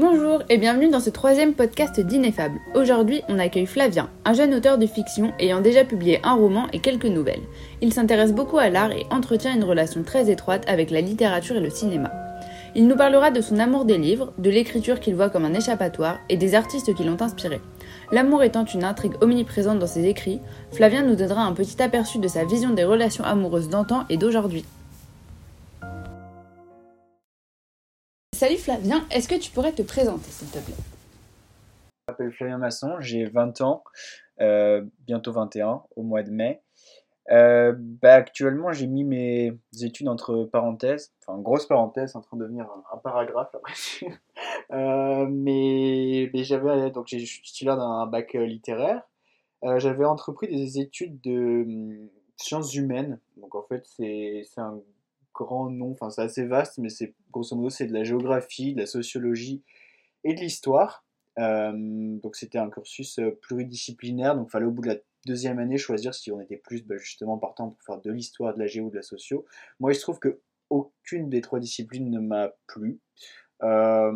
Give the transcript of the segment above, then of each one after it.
Bonjour et bienvenue dans ce troisième podcast d'Ineffable. Aujourd'hui, on accueille Flavien, un jeune auteur de fiction ayant déjà publié un roman et quelques nouvelles. Il s'intéresse beaucoup à l'art et entretient une relation très étroite avec la littérature et le cinéma. Il nous parlera de son amour des livres, de l'écriture qu'il voit comme un échappatoire et des artistes qui l'ont inspiré. L'amour étant une intrigue omniprésente dans ses écrits, Flavien nous donnera un petit aperçu de sa vision des relations amoureuses d'antan et d'aujourd'hui. Salut Flavien, est-ce que tu pourrais te présenter s'il te plaît? Je m'appelle Flavien Masson, j'ai 20 ans, euh, bientôt 21 au mois de mai. Euh, bah, actuellement, j'ai mis mes études entre parenthèses, enfin grosse parenthèse en train de devenir un, paragraphe après. euh, mais, mais j'avais donc j'ai titulaire d'un bac littéraire. Euh, j'avais entrepris des études de hum, sciences humaines. Donc en fait, c'est un grand nom, enfin c'est assez vaste, mais c'est grosso modo c'est de la géographie, de la sociologie et de l'histoire. Euh, donc c'était un cursus euh, pluridisciplinaire, donc fallait au bout de la deuxième année choisir si on était plus bah, justement partant pour faire de l'histoire, de la géo, de la socio. Moi il se trouve que aucune des trois disciplines ne m'a plu. Euh,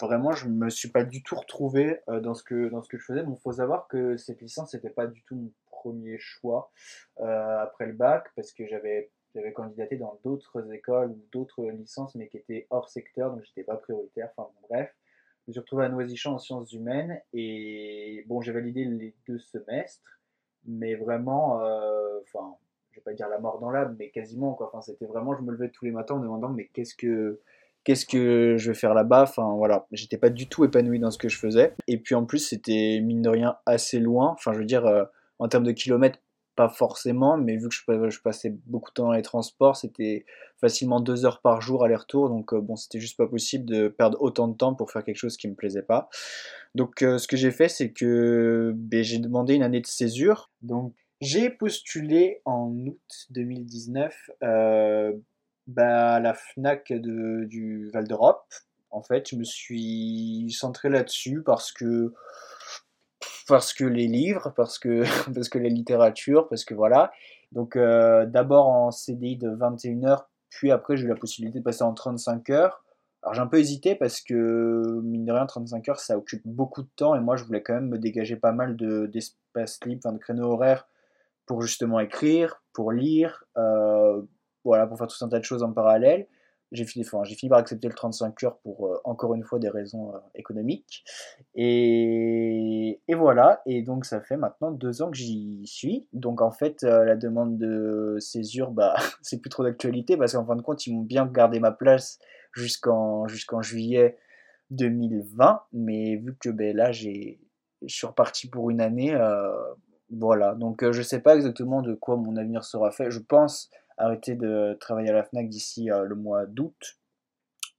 vraiment, je me suis pas du tout retrouvé dans, ce que, dans ce que je faisais. Bon, faut savoir que cette licence, c'était pas du tout mon premier choix après le bac, parce que j'avais j'avais candidaté dans d'autres écoles ou d'autres licences, mais qui étaient hors secteur, donc j'étais pas prioritaire. Enfin bref, je me suis retrouvé à Noisy-Champ en sciences humaines et bon, j'ai validé les deux semestres, mais vraiment, euh, enfin, je vais pas dire la mort dans l'âme, mais quasiment quoi. Enfin, c'était vraiment, je me levais tous les matins en me demandant, mais qu'est-ce que qu'est-ce que je vais faire là-bas? Enfin voilà, j'étais pas du tout épanoui dans ce que je faisais. Et puis en plus, c'était mine de rien assez loin. Enfin, je veux dire, euh, en termes de kilomètres, pas forcément, mais vu que je, passais beaucoup de temps dans les transports, c'était facilement deux heures par jour aller-retour, donc euh, bon, c'était juste pas possible de perdre autant de temps pour faire quelque chose qui me plaisait pas. Donc euh, ce que j'ai fait, c'est que ben, j'ai demandé une année de césure. Donc j'ai postulé en août 2019 euh, ben, à la FNAC du Val d'Europe. En fait, je me suis centré là-dessus parce que parce que les livres, parce que, la littérature, parce que voilà. Donc euh, d'abord en CDI de 21 heures, puis après j'ai eu la possibilité de passer en 35 heures. Alors j'ai un peu hésité parce que, mine de rien, 35 heures, ça occupe beaucoup de temps et moi je voulais quand même me dégager pas mal d'espace libre, enfin de créneaux horaires pour justement écrire, pour lire, euh, voilà, pour faire tout un tas de choses en parallèle j'ai fini, par accepter le 35 heures pour euh, encore une fois des raisons euh, économiques. Et, voilà, et donc ça fait maintenant deux ans que j'y suis. Donc en fait, euh, la demande de césure, bah, c'est plus trop d'actualité parce qu'en fin de compte, ils m'ont bien gardé ma place jusqu'en juillet 2020. Mais vu que ben, là, je suis reparti pour une année, voilà. Donc je sais pas exactement de quoi mon avenir sera fait. Je pense arrêter de travailler à la FNAC d'ici euh, le mois d'août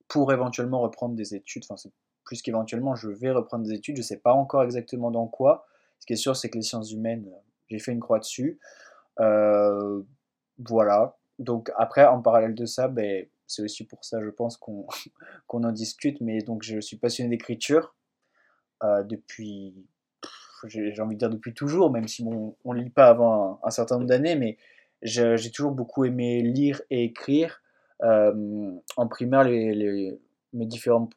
pour éventuellement reprendre des études. Enfin, c'est plus qu'éventuellement, je vais reprendre des études. Je ne sais pas encore exactement dans quoi. Ce qui est sûr, c'est que les sciences humaines, euh, j'ai fait une croix dessus. Euh, voilà. Donc après, en parallèle de ça, ben, c'est aussi pour ça, je pense, qu'on en discute. Mais donc, je suis passionné d'écriture depuis, j'ai envie de dire depuis toujours, même si on ne lit pas avant un certain nombre d'années, mais j'ai toujours beaucoup aimé lire et écrire. Euh, en primaire, les, mes différents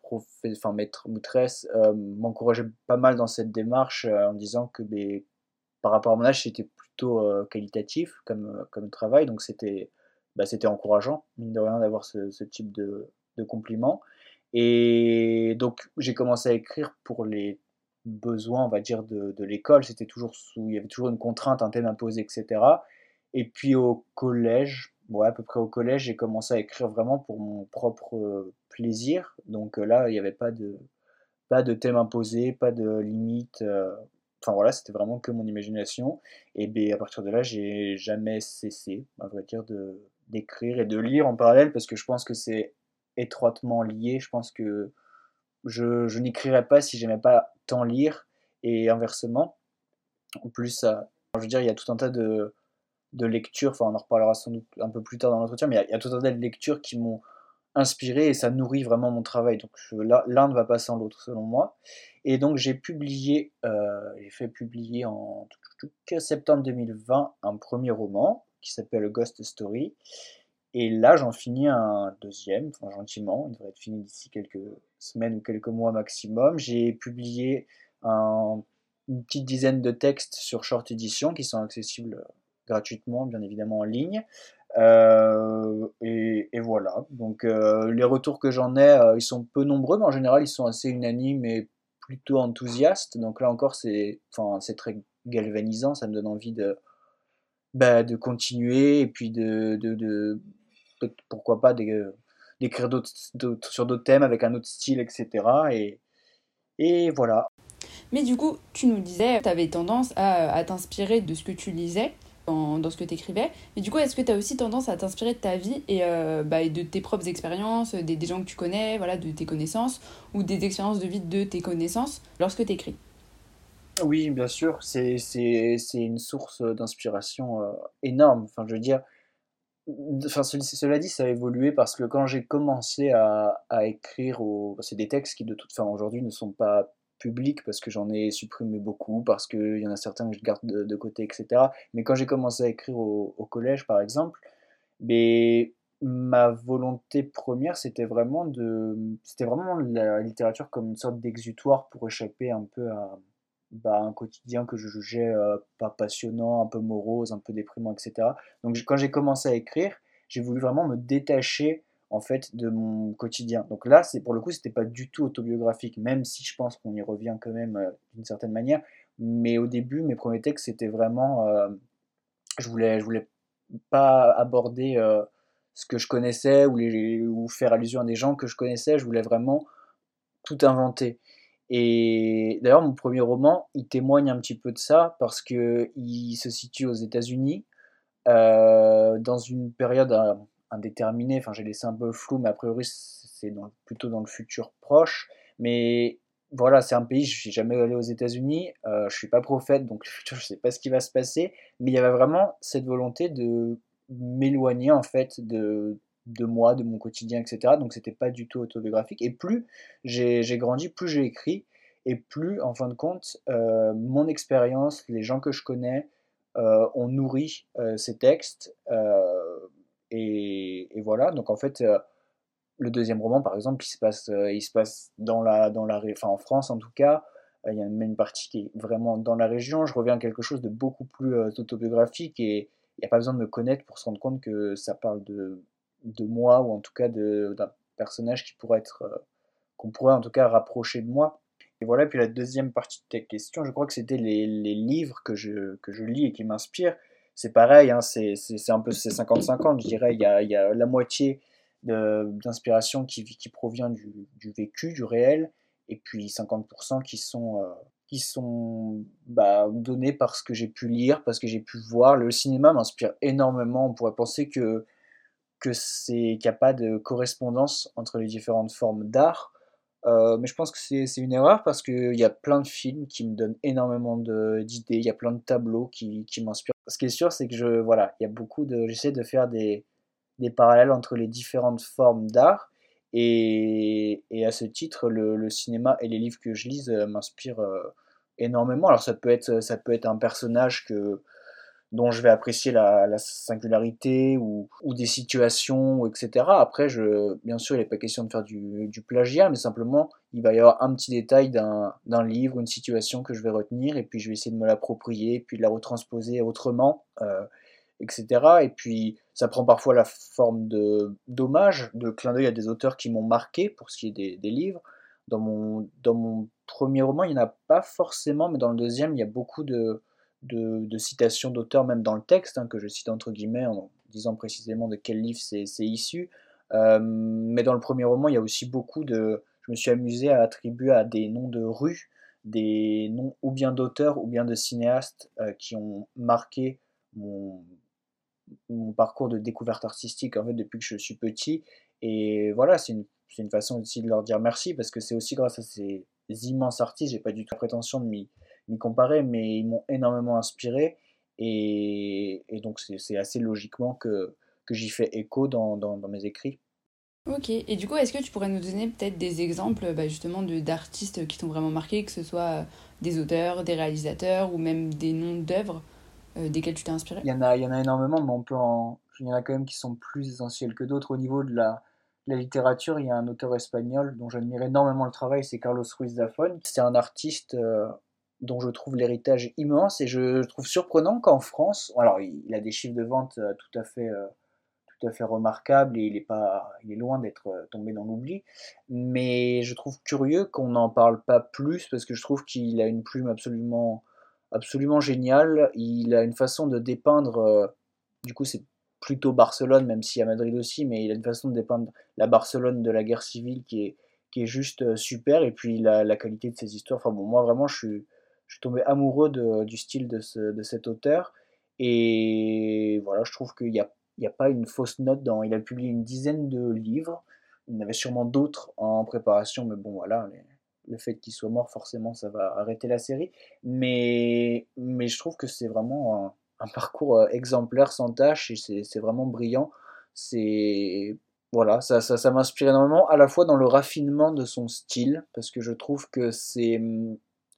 enfin, maîtres maîtresses euh, m'encourageaient pas mal dans cette démarche euh, en disant que ben, par rapport à mon âge, c'était plutôt qualitatif comme, comme travail. Donc c'était bah, encourageant, mine de rien, d'avoir ce, type de, de compliments. Et donc j'ai commencé à écrire pour les besoins, on va dire, de, l'école. C'était toujours il y avait toujours une contrainte, un thème imposé, etc. Et puis au collège, ouais, à peu près au collège, j'ai commencé à écrire vraiment pour mon propre euh, plaisir. Donc euh, là, il n'y avait pas de, pas de thème imposé, pas de limite. Euh, enfin voilà, c'était vraiment que mon imagination. Et bien, à partir de là, j'ai jamais cessé, à vrai dire, d'écrire et de lire en parallèle parce que je pense que c'est étroitement lié. Je pense que je, je n'écrirais pas si j'aimais pas tant lire et inversement. En plus, je veux dire, il y a tout un tas de, de lecture, enfin on en reparlera sans doute un peu plus tard dans l'entretien, mais il y, a tout un tas de lectures qui m'ont inspiré et ça nourrit vraiment mon travail. Donc l'un ne va pas sans l'autre selon moi. Et donc j'ai publié, euh, j'ai fait publier en septembre 2020 un premier roman qui s'appelle Ghost Story. Et là, j'en finis un deuxième, enfin, gentiment, il devrait être fini d'ici quelques semaines ou quelques mois maximum. J'ai publié un, une petite dizaine de textes sur Short Edition qui sont accessibles gratuitement, bien évidemment en ligne. Euh, et, voilà. Donc euh, les retours que j'en ai, euh, ils sont peu nombreux, mais en général ils sont assez unanimes et plutôt enthousiastes. Donc là encore, c'est, enfin, c'est très galvanisant. Ça me donne envie de, bah, de continuer et puis de, de, pourquoi pas d'écrire sur d'autres thèmes avec un autre style, etc. Et, et voilà. Mais du coup, tu nous disais, tu avais tendance à, à t'inspirer de ce que tu lisais dans, ce que tu écrivais. Mais du coup, est-ce que tu as aussi tendance à t'inspirer de ta vie et, euh, bah, de tes propres expériences, des, gens que tu connais, voilà, de tes connaissances, ou des expériences de vie de tes connaissances lorsque tu écris Oui, bien sûr, c'est une source d'inspiration euh, énorme. Enfin, je veux dire, enfin, cela dit, ça a évolué parce que quand j'ai commencé à écrire, c'est des textes qui de toute façon aujourd'hui ne sont pas public parce que j'en ai supprimé beaucoup, parce qu'il y en a certains que je garde de, côté, etc. Mais quand j'ai commencé à écrire au, collège, par exemple, mais ma volonté première, c'était vraiment de, c'était vraiment la littérature comme une sorte d'exutoire pour échapper un peu à bah, un quotidien que je jugeais euh, pas passionnant, un peu morose, un peu déprimant, etc. Donc quand j'ai commencé à écrire, j'ai voulu vraiment me détacher en fait de mon quotidien. Donc là, c'est pour le coup, c'était pas du tout autobiographique, même si je pense qu'on y revient quand même euh, d'une certaine manière. Mais au début, mes premiers textes, c'était vraiment, euh, je voulais, je voulais pas aborder euh, ce que je connaissais ou, faire allusion à des gens que je connaissais. Je voulais vraiment tout inventer. Et d'ailleurs, mon premier roman, il témoigne un petit peu de ça parce que il se situe aux États-Unis dans une période indéterminé. Enfin, j'ai laissé un peu flou, mais a priori, c'est plutôt dans le futur proche. Mais voilà, c'est un pays, je suis jamais allé aux États-Unis, euh, je suis pas prophète, donc le futur, je sais pas ce qui va se passer. Mais il y avait vraiment cette volonté de m'éloigner en fait de, de moi, de mon quotidien, etc. Donc c'était pas du tout autobiographique. Et plus j'ai grandi, plus j'ai écrit, et plus, en fin de compte, euh, mon expérience, les gens que je connais, euh, ont nourri euh, ces textes. Et, voilà, donc en fait, euh, le deuxième roman, par exemple, il se passe, euh, il se passe dans la, dans la, enfin en France en tout cas. Euh, il y a même une partie qui est vraiment dans la région. Je reviens à quelque chose de beaucoup plus autobiographique et il n'y a pas besoin de me connaître pour se rendre compte que ça parle de, de moi ou en tout cas d'un personnage qui pourrait être, qu'on pourrait en tout cas rapprocher de moi. Et voilà, puis la deuxième partie de ta question, je crois que c'était les, les, livres que je, que je lis et qui m'inspirent c'est pareil, hein, c'est un peu 50-50, je dirais. Il y a, la moitié d'inspiration qui, qui provient du, vécu, du réel, et puis 50% qui sont, euh, sont bah, donnés par ce que j'ai pu lire, parce que j'ai pu voir. Le cinéma m'inspire énormément. On pourrait penser que qu'il n'y a pas de correspondance entre les différentes formes d'art. Euh, mais je pense que c'est une erreur parce qu'il y a plein de films qui me donnent énormément d'idées, il y a plein de tableaux qui m'inspirent. Ce qui est sûr, c'est que je, voilà, il y a beaucoup de, j'essaie de faire des, des, parallèles entre les différentes formes d'art et, et, à ce titre, le, cinéma et les livres que je lise euh, m'inspirent euh, énormément. Alors ça peut être, ça peut être un personnage que dont je vais apprécier la, singularité ou, des situations, etc. Après, bien sûr, il n'est pas question de faire du, plagiat, mais simplement, il va y avoir un petit détail d'un livre, une situation que je vais retenir, et puis je vais essayer de me l'approprier, puis de la retransposer autrement, euh, etc. Et puis, ça prend parfois la forme de d'hommage, de clin d'œil à des auteurs qui m'ont marqué, pour ce qui est des, des livres. Dans mon, dans mon premier roman, il n'y en a pas forcément, mais dans le deuxième, il y a beaucoup de de, citations d'auteurs, même dans le texte, hein, que je cite entre guillemets en disant précisément de quel livre c'est issu. Euh, mais dans le premier roman, il y a aussi beaucoup de. Je me suis amusé à attribuer à des noms de rues, des noms ou bien d'auteurs ou bien de cinéastes euh, qui ont marqué mon, parcours de découverte artistique en fait depuis que je suis petit. Et voilà, c'est une, une, façon aussi de leur dire merci parce que c'est aussi grâce à ces immenses artistes, j'ai pas du tout la prétention de m'y m'y comparer, mais ils m'ont énormément inspiré. Et, donc, c'est assez logiquement que, que j'y fais écho dans, dans, mes écrits. Ok, et du coup, est-ce que tu pourrais nous donner peut-être des exemples bah, justement d'artistes qui t'ont vraiment marqué, que ce soit des auteurs, des réalisateurs ou même des noms d'œuvres euh, desquels tu t'es inspiré? Il y, en a, il y en a énormément, mais on peut en, il y en a quand même qui sont plus essentiels que d'autres. Au niveau de la, la littérature, il y a un auteur espagnol dont j'admire énormément le travail, c'est Carlos Ruiz Zafón. C'est un artiste euh, dont je trouve l'héritage immense et je trouve surprenant qu'en France, alors il, a des chiffres de vente euh, tout à fait, euh, tout à fait remarquables et il est, pas, il est loin d'être tombé dans l'oubli, mais je trouve curieux qu'on n'en parle pas plus parce que je trouve qu'il a une plume absolument, absolument géniale. Il a une façon de dépeindre, du coup c'est plutôt Barcelone, même si à Madrid aussi, mais il a une façon de dépeindre la Barcelone de la guerre civile qui est, qui est juste euh, super, et puis la, la qualité de ses histoires. Enfin bon, moi vraiment, je suis, je suis tombé amoureux du style de, ce, de cet auteur, et voilà, je trouve qu'il n'y a, a pas une fausse note dans. Il a publié une dizaine de livres, il y en avait sûrement d'autres en préparation, mais bon, voilà. le fait qu'il soit mort, forcément, ça va arrêter la série. Mais, mais je trouve que c'est vraiment un, parcours euh, exemplaire sans tâche et c'est vraiment brillant. C'est voilà, ça, ça, ça m'inspire énormément, à la fois dans le raffinement de son style, parce que je trouve que c'est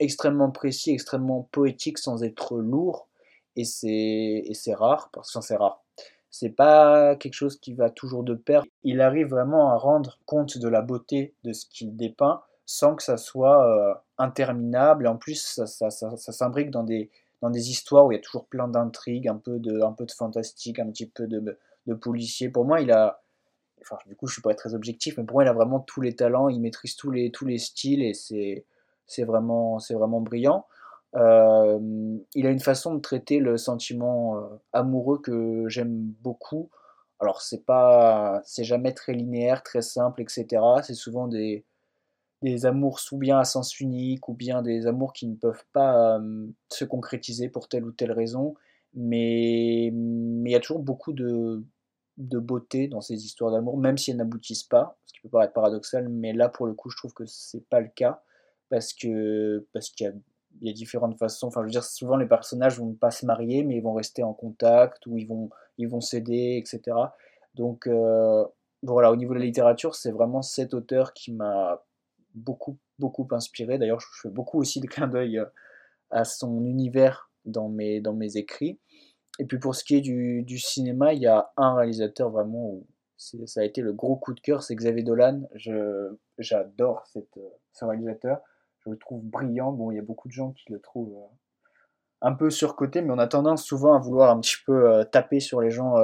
extrêmement précis, extrêmement poétique sans être lourd, et c'est rare, parce que c'est rare. C'est pas quelque chose qui va toujours de pair. Il arrive vraiment à rendre compte de la beauté de ce qu'il dépeint sans que ça soit euh, interminable, et en plus ça, ça, ça, ça s'imbrique dans des, dans des histoires où il y a toujours plein d'intrigues, un peu de, un peu de fantastique, un petit peu de, de policier. Pour moi, il a, enfin, du coup, je suis pas très objectif, mais pour moi, il a vraiment tous les talents, il maîtrise tous les, tous les styles et c'est, c'est vraiment, c'est vraiment brillant. Euh, il a une façon de traiter le sentiment euh, amoureux que j'aime beaucoup. Alors c'est pas, c'est jamais très linéaire, très simple, etc. C'est souvent des, des amours ou bien à sens unique, ou bien des amours qui ne peuvent pas euh, se concrétiser pour telle ou telle raison. Mais il y a toujours beaucoup de, de beauté dans ces histoires d'amour, même si elles n'aboutissent pas, ce qui peut paraître paradoxal, mais là pour le coup je trouve que c'est pas le cas, parce que parce qu'il y a il y a différentes façons. Enfin, je veux dire, souvent les personnages vont pas se marier, mais ils vont rester en contact ou ils vont, ils vont s'aider, etc. Donc euh, voilà, au niveau de la littérature, c'est vraiment cet auteur qui m'a beaucoup, beaucoup inspiré. D'ailleurs, je fais beaucoup aussi de clins d'œil euh, à son univers dans mes, dans mes écrits. Et puis pour ce qui est du, du cinéma, il y a un réalisateur vraiment où ça a été le gros coup de cœur, c'est Xavier Dolan. J'adore euh, ce réalisateur. Le trouve brillant. Bon, il y a beaucoup de gens qui le trouvent euh, un peu surcoté, mais on a tendance souvent à vouloir un petit peu taper sur les gens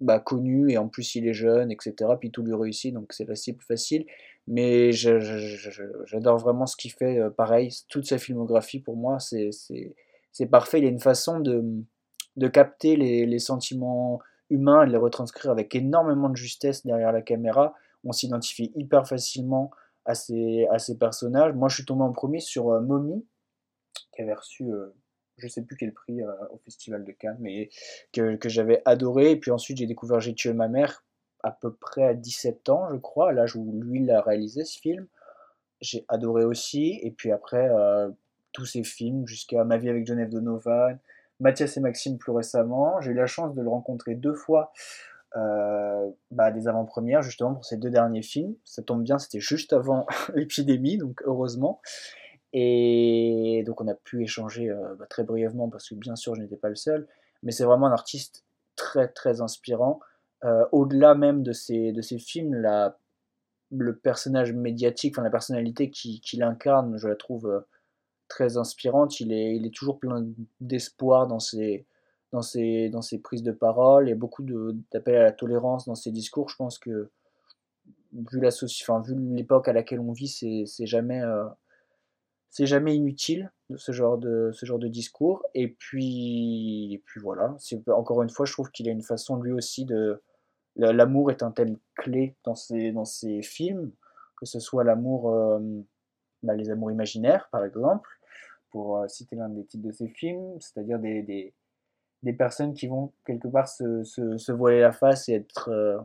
bah, connu et en plus il est jeune, etc. Puis tout lui réussit, donc c'est assez plus facile. Mais j'adore vraiment ce qu'il fait. Euh, pareil, toute sa filmographie pour moi, c'est parfait. Il a une façon de, de capter les, les, sentiments humains et de les retranscrire avec énormément de justesse derrière la caméra. On s'identifie hyper facilement à ces, à ces personnages. Moi, je suis tombé en premier sur euh, Mommy, qui avait reçu euh, je sais plus quel prix euh, au Festival de Cannes, mais que, j'avais adoré. Et puis ensuite, j'ai découvert J'ai tué ma mère à peu près à 17 ans, je crois, à l'âge où lui, il a réalisé ce film. J'ai adoré aussi. Et puis après, euh, tous ces films, jusqu'à Ma vie avec Geneviève Donovan, Mathias et Maxime plus récemment. J'ai eu la chance de le rencontrer deux fois euh, bah, des avant-premières, justement, pour ces deux derniers films. Ça tombe bien, c'était juste avant l'épidémie, donc heureusement. Et donc on a pu échanger euh, bah, très brièvement parce que bien sûr je n'étais pas le seul, mais c'est vraiment un artiste très très inspirant. Euh, au-delà même de ses, de ses films, la, le personnage médiatique, enfin la personnalité qu'il qui incarne, je la trouve très inspirante. Il est, il est toujours plein d'espoir dans ses, dans, ses, dans ses prises de parole. Et beaucoup d'appels à la tolérance dans ses discours. Je pense que vu l'époque à laquelle on vit, c'est jamais c'est jamais inutile ce genre de ce genre de discours. Et puis et puis voilà. Encore une fois je trouve qu'il a une façon lui aussi de l'amour est un thème clé dans ses dans ses films. Que ce soit l'amour euh, bah, les amours imaginaires par exemple pour euh, citer l'un des titres de ses films c'est-à-dire des, des personnes qui vont quelque part se, se, se voiler la face et être euh,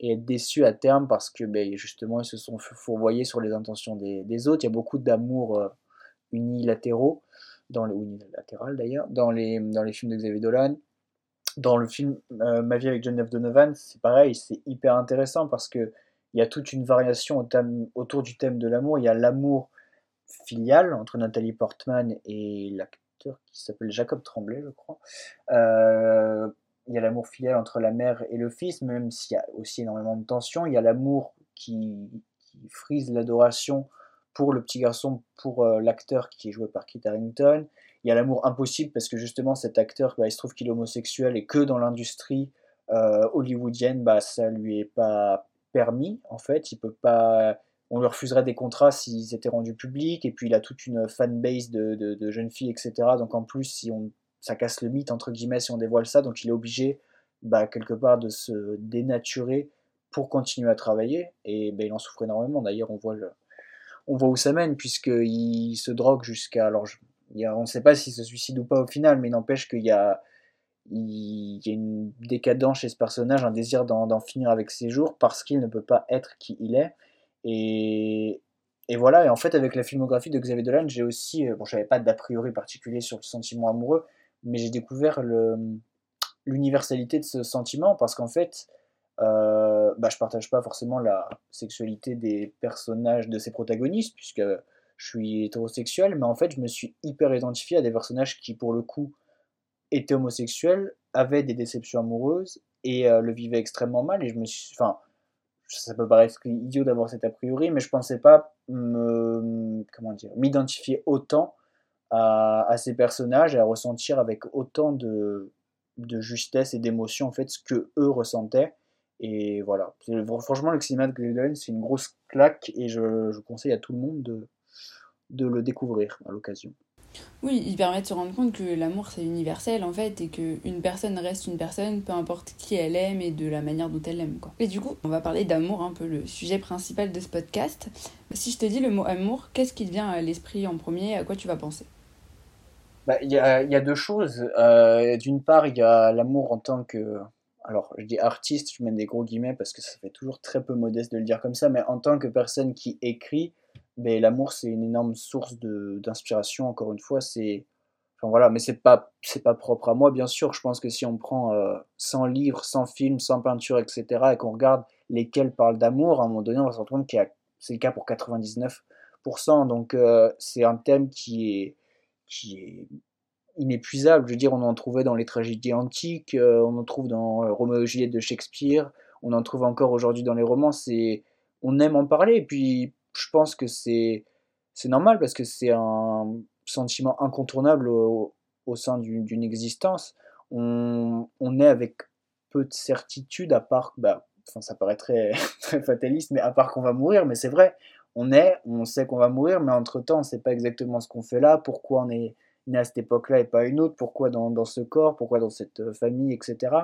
et être déçus à terme parce que ben, justement ils se sont fourvoyés sur les intentions des, autres. Il y a beaucoup d'amour euh, unilatéraux, dans le, unilatéral d'ailleurs, dans les, dans les films de Xavier Dolan. Dans le film euh, Ma vie avec Geneviève Donovan, c'est pareil, c'est hyper intéressant parce que il y a toute une variation autour du thème de l'amour. Il y a l'amour filial entre Nathalie Portman et qui s'appelle Jacob Tremblay, je crois. Euh, il y a l'amour filial entre la mère et le fils, même s'il y a aussi énormément de tension. Il y a l'amour qui, frise l'adoration pour le petit garçon, pour euh, l'acteur qui est joué par Kit Harington. Il y a l'amour impossible parce que justement cet acteur, bah, il se trouve qu'il est homosexuel et que dans l'industrie euh, hollywoodienne, bah, ça lui est pas permis en fait. Il peut pas, on lui refuserait des contrats s'ils étaient rendus publics. Et puis il a toute une fanbase de, de, jeunes filles, etc. Donc en plus, si on, ça casse le mythe entre guillemets si on dévoile ça, donc il est obligé bah, quelque part de se dénaturer pour continuer à travailler. Et ben, il en souffre énormément. D'ailleurs, on voit on voit où ça mène, puisqu'il se drogue jusqu'à. Alors, on ne sait pas s'il se suicide ou pas au final, mais n'empêche qu'il y a, il y a une décadence chez ce personnage, un désir d'en finir avec ses jours, parce qu'il ne peut pas être qui il est. Et, et voilà, et en fait, avec la filmographie de Xavier Dolan, j'ai aussi. Euh, bon, je n'avais pas d'a priori particulier sur le sentiment amoureux, mais j'ai découvert l'universalité de ce sentiment, parce qu'en fait, euh, bah, je partage pas forcément la sexualité des personnages de ces protagonistes, puisque je suis hétérosexuel, mais en fait, je me suis hyper identifié à des personnages qui, pour le coup, étaient homosexuels, avaient des déceptions amoureuses et euh, le vivaient extrêmement mal. Et je me suis. Enfin, ça peut paraître idiot d'avoir cet a priori, mais je pensais pas me. Comment dire M'identifier autant à, ces personnages et à ressentir avec autant de, justesse et d'émotion, en fait, ce que eux ressentaient. Et voilà. Franchement, le cinéma de Glenn, c'est une grosse claque et je, conseille à tout le monde de, de le découvrir à l'occasion. Oui, il permet de se rendre compte que l'amour c'est universel en fait et qu'une personne reste une personne peu importe qui elle aime et de la manière dont elle aime quoi. Et du coup, on va parler d'amour, un peu le sujet principal de ce podcast. Si je te dis le mot amour, qu'est-ce qui te vient à l'esprit en premier? À quoi tu vas penser? Bah, Il y, a, y, a, deux choses. Euh, d'une part, il y a l'amour en tant que alors je dis artiste, je mets des gros guillemets parce que ça fait toujours très peu modeste de le dire comme ça, mais en tant que personne qui écrit, ben, l'amour c'est une énorme source d'inspiration, encore une fois, c'est... Enfin voilà, mais c'est pas, c'est pas propre à moi, bien sûr, je pense que si on prend 100 euh, livres, 100 films, 100 peintures, etc., et qu'on regarde lesquels parlent d'amour, à un moment donné, on va se rendre compte que c'est le cas pour 99%, donc euh, c'est un thème qui est, qui est inépuisable. Je veux dire, on en trouvait dans les tragédies antiques, euh, on en trouve dans euh, Roméo et Juliette de Shakespeare, on en trouve encore aujourd'hui dans les romans. C'est, on aime en parler. Et puis, je pense que c'est, normal parce que c'est un sentiment incontournable au, sein d'une existence. On, est avec peu de certitude, à part, bah, enfin, ça paraît très, fataliste, mais à part qu'on va mourir. Mais c'est vrai, on est, on sait qu'on va mourir, mais entre temps, on ne sait pas exactement ce qu'on fait là, pourquoi on est né à cette époque-là et pas une autre, pourquoi dans, ce corps, pourquoi dans cette euh, famille, etc.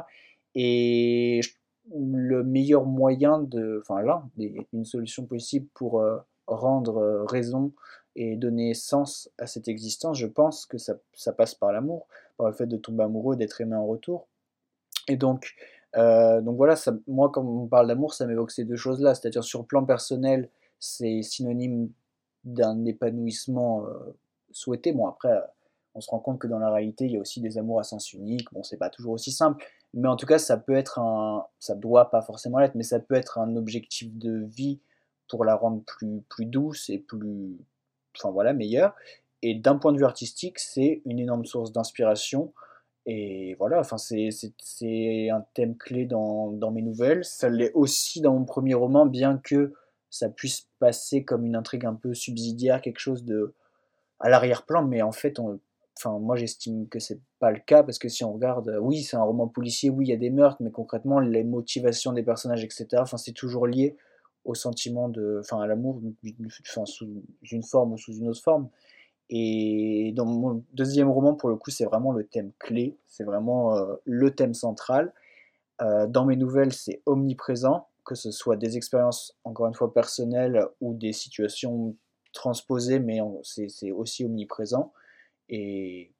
Et le meilleur moyen de, enfin là, une solution possible pour euh, rendre euh, raison et donner sens à cette existence, je pense que ça, passe par l'amour, par le fait de tomber amoureux, d'être aimé en retour. Et donc, donc voilà, moi quand on parle d'amour, ça m'évoque ces deux choses-là, c'est-à-dire sur le plan personnel, c'est synonyme d'un épanouissement souhaité. Bon après, on se rend compte que dans la réalité, il y a aussi des amours à sens unique. Bon, c'est pas toujours aussi simple, mais en tout cas, ça peut être un, ça doit pas forcément l'être, mais ça peut être un objectif de vie pour la rendre plus, plus douce et plus, enfin voilà, meilleure. Et d'un point de vue artistique, c'est une énorme source d'inspiration. Et voilà, enfin, c'est un thème clé dans, dans mes nouvelles. Ça l'est aussi dans mon premier roman, bien que ça puisse passer comme une intrigue un peu subsidiaire, quelque chose de à l'arrière-plan, mais en fait, on, Enfin, moi j'estime que c'est pas le cas parce que si on regarde, euh, oui, c'est un roman policier, oui, il y a des meurtres, mais concrètement, les motivations des personnages, etc., enfin, c'est toujours lié au sentiment de, enfin, à l'amour, enfin, sous une forme ou sous une autre forme. Et dans mon deuxième roman, pour le coup, c'est vraiment le thème clé, c'est vraiment euh, le thème central. Euh, dans mes nouvelles, c'est omniprésent, que ce soit des expériences, encore une fois, personnelles ou des situations transposées, mais c'est aussi omniprésent. Et,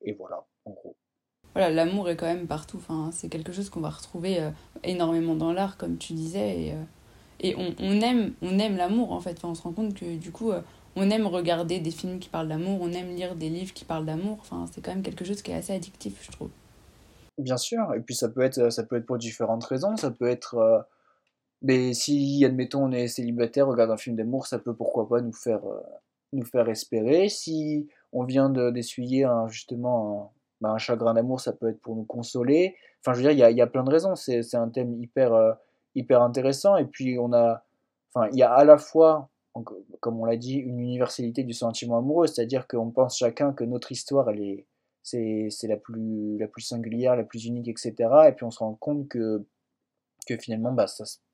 et voilà, en gros. Voilà, l'amour est quand même partout. Enfin, c'est quelque chose qu'on va retrouver euh, énormément dans l'art, comme tu disais. Et, euh, et on, on, aime, on aime l'amour, en fait. Enfin, on se rend compte que, du coup, euh, on aime regarder des films qui parlent d'amour, on aime lire des livres qui parlent d'amour. Enfin, c'est quand même quelque chose qui est assez addictif, je trouve. Bien sûr. Et puis, ça peut être, ça peut être pour différentes raisons. Ça peut être... mais si, admettons, on est célibataire, regarde un film d'amour, ça peut pourquoi pas nous faire, nous faire espérer. Si on vient d'essuyer justement bah, un chagrin d'amour, ça peut être pour nous consoler. Enfin, je veux dire, il y a, plein de raisons. C'est un thème hyper, euh, hyper intéressant. Et puis, on a, enfin, il y a à la fois, comme on l'a dit, une universalité du sentiment amoureux, c'est-à-dire qu'on pense chacun que notre histoire, elle est, c'est, la plus, la plus singulière, la plus unique, etc. Et puis, on se rend compte que, que finalement, bah,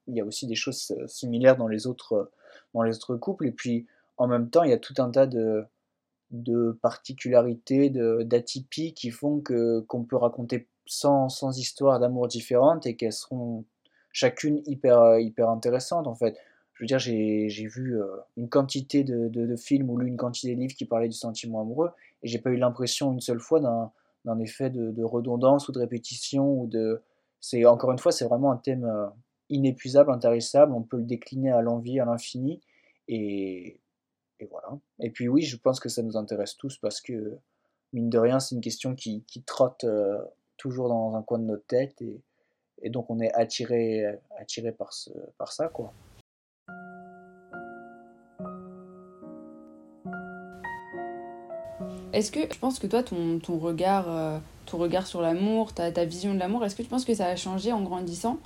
il y a aussi des choses euh, similaires dans les autres, dans les autres couples. Et puis, en même temps, il y a tout un tas de, de particularités, d'atypies qui font qu'on peut raconter 100, histoires d'amour différentes et qu'elles seront chacune hyper, hyper intéressantes en fait. Je veux dire, j'ai vu euh, une quantité de, de, films ou lu une quantité de livres qui parlaient du sentiment amoureux et j'ai pas eu l'impression une seule fois d'un effet de, redondance ou de répétition ou de. C'est encore une fois, c'est vraiment un thème euh, inépuisable, intarissable. On peut le décliner à l'envie, à l'infini et. Et puis oui, je pense que ça nous intéresse tous parce que, mine de rien, c'est une question qui, qui trotte euh, toujours dans un coin de notre tête et, et donc on est attiré, attiré par, ce, par ça, quoi. Est-ce que je pense que toi, ton, ton regard, euh, ton regard sur l'amour, ta, ta vision de l'amour, est-ce que tu penses que ça a changé en grandissant?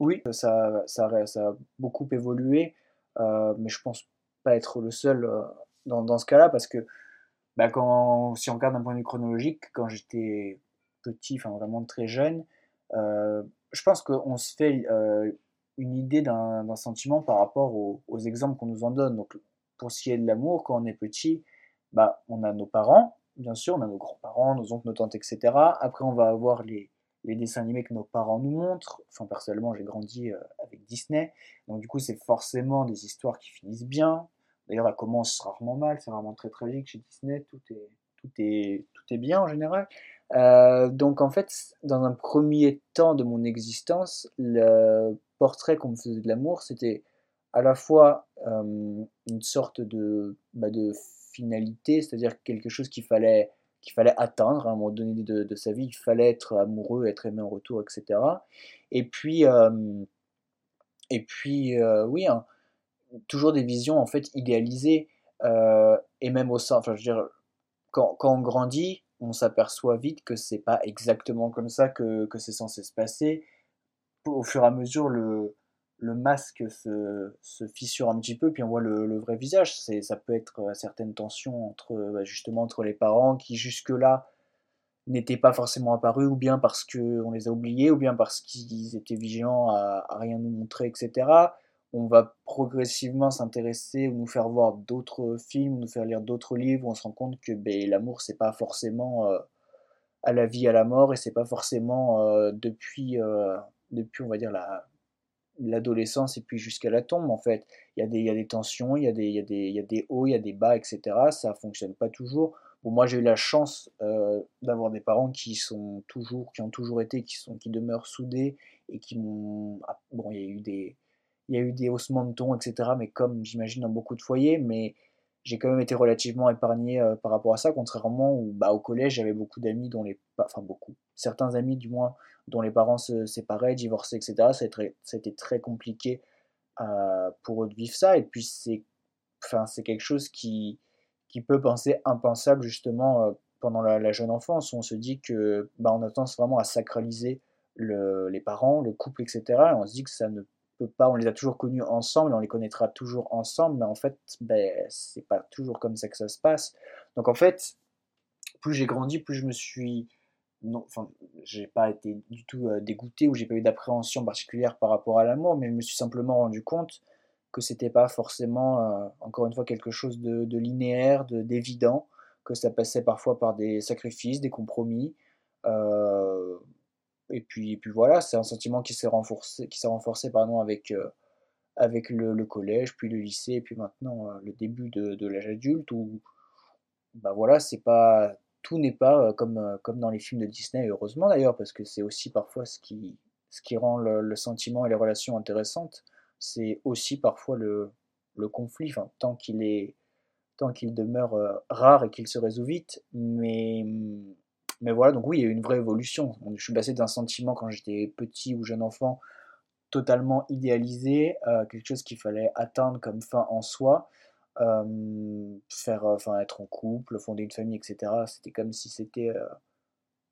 Oui, ça, ça, ça, a beaucoup évolué, euh, mais je pense pas être le seul euh, dans, dans ce cas-là, parce que bah, quand, si on regarde d'un point de vue chronologique, quand j'étais petit, enfin vraiment très jeune, euh, je pense qu'on se fait euh, une idée d'un sentiment par rapport aux, aux exemples qu'on nous en donne. Donc, pour ce qui est de l'amour, quand on est petit, bah, on a nos parents, bien sûr, on a nos grands-parents, nos oncles, nos tantes, etc. Après, on va avoir les, les dessins animés que nos parents nous montrent. Enfin, personnellement, j'ai grandi euh, avec Disney. Donc, du coup, c'est forcément des histoires qui finissent bien. D'ailleurs, elles commencent rarement mal. C'est vraiment très tragique chez Disney. Tout est, tout est, tout est bien en général. Euh, donc, en fait, dans un premier temps de mon existence, le portrait qu'on me faisait de l'amour, c'était à la fois euh, une sorte de, bah, de finalité, c'est-à-dire quelque chose qu'il fallait qu'il fallait atteindre à un moment donné de, sa vie, il fallait être amoureux, être aimé en retour, etc. Et puis, euh, et puis euh, oui, hein, toujours des visions en fait idéalisées, euh, et même au sein, enfin je veux dire, quand, quand on grandit, on s'aperçoit vite que c'est pas exactement comme ça que, que c'est censé se passer. Au fur et à mesure, le, le masque se, fissure un petit peu, puis on voit le, vrai visage. C'est, ça peut être euh, certaines tensions entre, bah, justement, entre les parents qui jusque-là n'étaient pas forcément apparus, ou bien parce qu'on les a oubliés, ou bien parce qu'ils étaient vigilants à, rien nous montrer, etc. On va progressivement s'intéresser ou nous faire voir d'autres films, nous faire lire d'autres livres, où on se rend compte que ben, l'amour, c'est pas forcément euh, à la vie, à la mort, et c'est pas forcément euh, depuis, euh, depuis, on va dire, la, l'adolescence et puis jusqu'à la tombe en fait. Il y a des, il y a des tensions, il y a des, il y a des, il y a des hauts, il y a des bas, etc. Ça fonctionne pas toujours. Bon, moi j'ai eu la chance euh, d'avoir des parents qui sont toujours, qui ont toujours été, qui sont, qui demeurent soudés et qui m'ont. Ah, bon, il y a eu des, il y a eu des haussements de ton, etc. Mais comme j'imagine dans beaucoup de foyers, mais j'ai quand même été relativement épargné euh, par rapport à ça, contrairement où, bah, au collège j'avais beaucoup d'amis dont les, enfin beaucoup, certains amis du moins dont les parents se séparaient, divorçaient, etc. A été très compliqué euh, pour eux de vivre ça. Et puis c'est quelque chose qui, qui peut penser impensable justement euh, pendant la, jeune enfance, on se dit que bah, on a tendance vraiment à sacraliser le, les parents, le couple, etc. Et on se dit que ça ne pas, on les a toujours connus ensemble, on les connaîtra toujours ensemble, mais en fait, ben, c'est pas toujours comme ça que ça se passe. Donc en fait, plus j'ai grandi, plus je me suis non, enfin, j'ai pas été du tout euh, dégoûté ou j'ai pas eu d'appréhension particulière par rapport à l'amour, mais je me suis simplement rendu compte que c'était pas forcément, euh, encore une fois, quelque chose de, de linéaire, d'évident, que ça passait parfois par des sacrifices, des compromis. Euh, et puis, puis voilà, c'est un sentiment qui s'est renforcé, qui s'est renforcé pardon, avec, avec le, collège, puis le lycée, et puis maintenant le début de, l'âge adulte où bah voilà, c'est pas tout n'est pas euh, comme, euh, comme dans les films de Disney, heureusement d'ailleurs, parce que c'est aussi parfois ce qui, ce qui rend le, sentiment et les relations intéressantes. C'est aussi parfois le, le conflit, tant qu'il est tant qu'il demeure euh, rare et qu'il se résout vite. Mais, mais voilà, donc oui, il y a eu une vraie évolution. Je suis passé d'un sentiment quand j'étais petit ou jeune enfant totalement idéalisé, quelque chose qu'il fallait atteindre comme fin en soi, faire, enfin, être en couple, fonder une famille, etc. C'était comme si c'était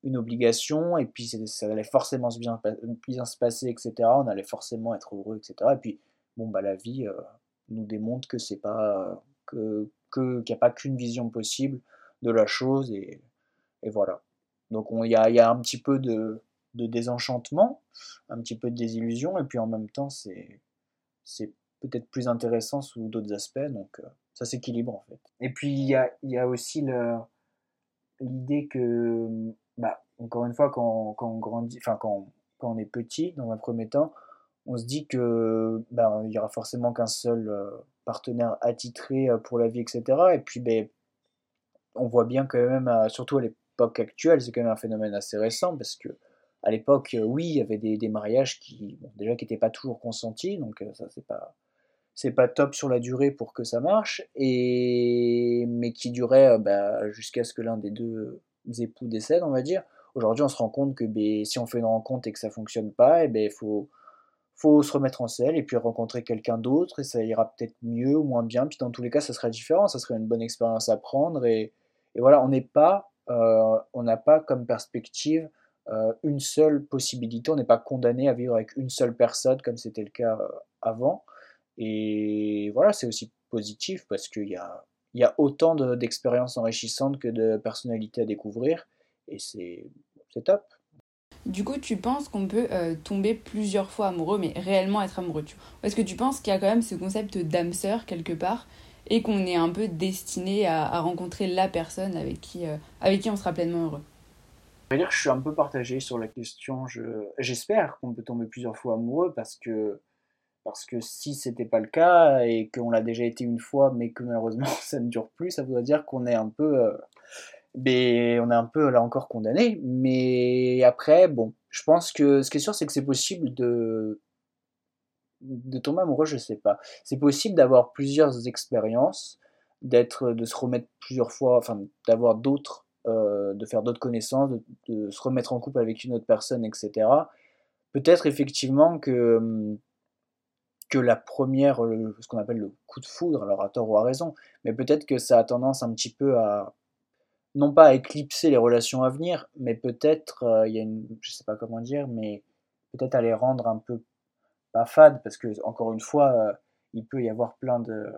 une obligation, et puis ça allait forcément bien, bien se passer, etc. On allait forcément être heureux, etc. Et puis, bon, bah, la vie euh, nous démontre que c'est pas que qu'il n'y a pas qu'une vision possible de la chose, et voilà. Donc il y a, un petit peu de, désenchantement, un petit peu de désillusion, et puis en même temps, c'est peut-être plus intéressant sous d'autres aspects, donc euh, ça s'équilibre en fait. Et puis il y a, y a aussi l'idée que bah, encore une fois, quand, quand on grandit, quand, quand, on est petit, dans un premier temps, on se dit que ben, il y aura forcément qu'un seul euh, partenaire attitré euh, pour la vie, etc. Et puis, ben, on voit bien quand même, surtout à l'époque actuelle, c'est quand même un phénomène assez récent parce que à l'époque, euh, oui, il y avait des, mariages qui, déjà, qui n'étaient pas toujours consentis, donc ça, c'est pas, c'est pas top sur la durée pour que ça marche, et mais qui duraient bah, jusqu'à ce que l'un des deux époux décèdent, on va dire. Aujourd'hui, on se rend compte que ben, si on fait une rencontre et que ça fonctionne pas, il eh ben, faut, faut se remettre en selle et puis rencontrer quelqu'un d'autre et ça ira peut-être mieux ou moins bien. Puis dans tous les cas, ça sera différent, ça serait une bonne expérience à prendre. Et, et voilà, on n'est pas, euh, on n'a pas comme perspective euh, une seule possibilité. On n'est pas condamné à vivre avec une seule personne comme c'était le cas euh, avant. Et voilà, c'est aussi positif parce qu'il y a, autant d'expériences enrichissantes que de personnalités à découvrir, et c'est top. Du coup, tu penses qu'on peut euh, tomber plusieurs fois amoureux, mais réellement être amoureux Est-ce que tu penses qu'il y a quand même ce concept d'âme sœur quelque part, et qu'on est un peu destiné à, rencontrer la personne avec qui, euh, avec qui on sera pleinement heureux je dire, je suis un peu partagé sur la question. J'espère qu'on peut tomber plusieurs fois amoureux parce que parce que si c'était pas le cas et qu'on l'a déjà été une fois, mais que malheureusement ça ne dure plus, ça voudrait dire qu'on est un peu, euh, on est un peu là encore condamné. Mais après, bon, je pense que ce qui est sûr, c'est que c'est possible de de tomber amoureux, je sais pas. C'est possible d'avoir plusieurs expériences, d'être, de se remettre plusieurs fois, enfin d'avoir d'autres, euh, de faire d'autres connaissances, de, se remettre en couple avec une autre personne, etc. Peut-être effectivement que que la première, ce qu'on appelle le coup de foudre, alors à tort ou à raison, mais peut-être que ça a tendance un petit peu à, non pas à éclipser les relations à venir, mais peut-être, euh, il y a une, je sais pas comment dire, mais peut-être à les rendre un peu, pas fades, parce que, encore une fois, euh, il peut y avoir plein de,